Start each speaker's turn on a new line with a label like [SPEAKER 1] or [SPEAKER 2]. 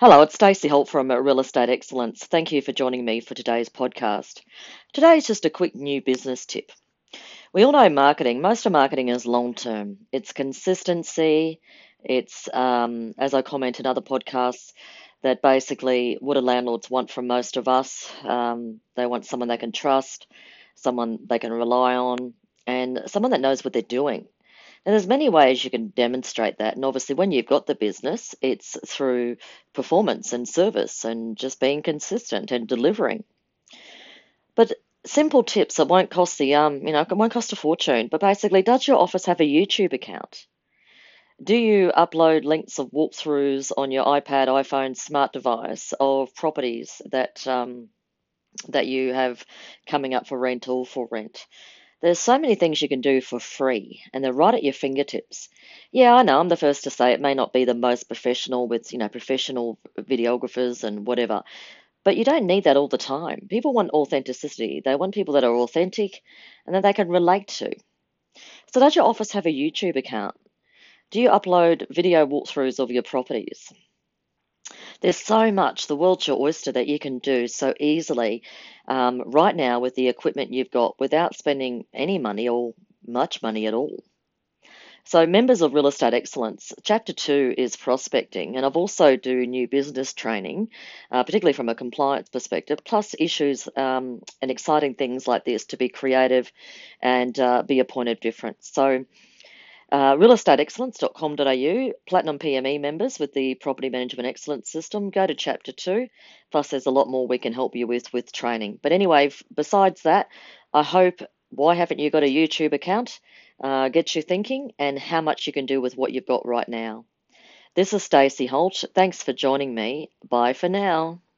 [SPEAKER 1] Hello, it's Stacey Holt from Real Estate Excellence. Thank you for joining me for today's podcast. Today is just a quick new business tip. We all know marketing, most of marketing is long term, it's consistency. It's, um, as I comment in other podcasts, that basically what do landlords want from most of us? Um, they want someone they can trust, someone they can rely on, and someone that knows what they're doing. And there's many ways you can demonstrate that. And obviously, when you've got the business, it's through performance and service and just being consistent and delivering. But simple tips that won't cost the um, you know, won't cost a fortune. But basically, does your office have a YouTube account? Do you upload links of walkthroughs on your iPad, iPhone, smart device of properties that um, that you have coming up for rental for rent? There's so many things you can do for free, and they're right at your fingertips. Yeah, I know, I'm the first to say it may not be the most professional with, you know, professional videographers and whatever, but you don't need that all the time. People want authenticity. They want people that are authentic and that they can relate to. So, does your office have a YouTube account? Do you upload video walkthroughs of your properties? There's so much, the world's your oyster, that you can do so easily um, right now with the equipment you've got without spending any money or much money at all. So, members of Real Estate Excellence, Chapter 2 is prospecting, and I've also do new business training, uh, particularly from a compliance perspective, plus issues um, and exciting things like this to be creative and uh, be a point of difference. So, uh, realestateexcellence.com.au, Platinum PME members with the Property Management Excellence System, go to Chapter 2. Plus, there's a lot more we can help you with with training. But anyway, besides that, I hope why haven't you got a YouTube account? Uh, gets you thinking and how much you can do with what you've got right now. This is Stacey Holt. Thanks for joining me. Bye for now.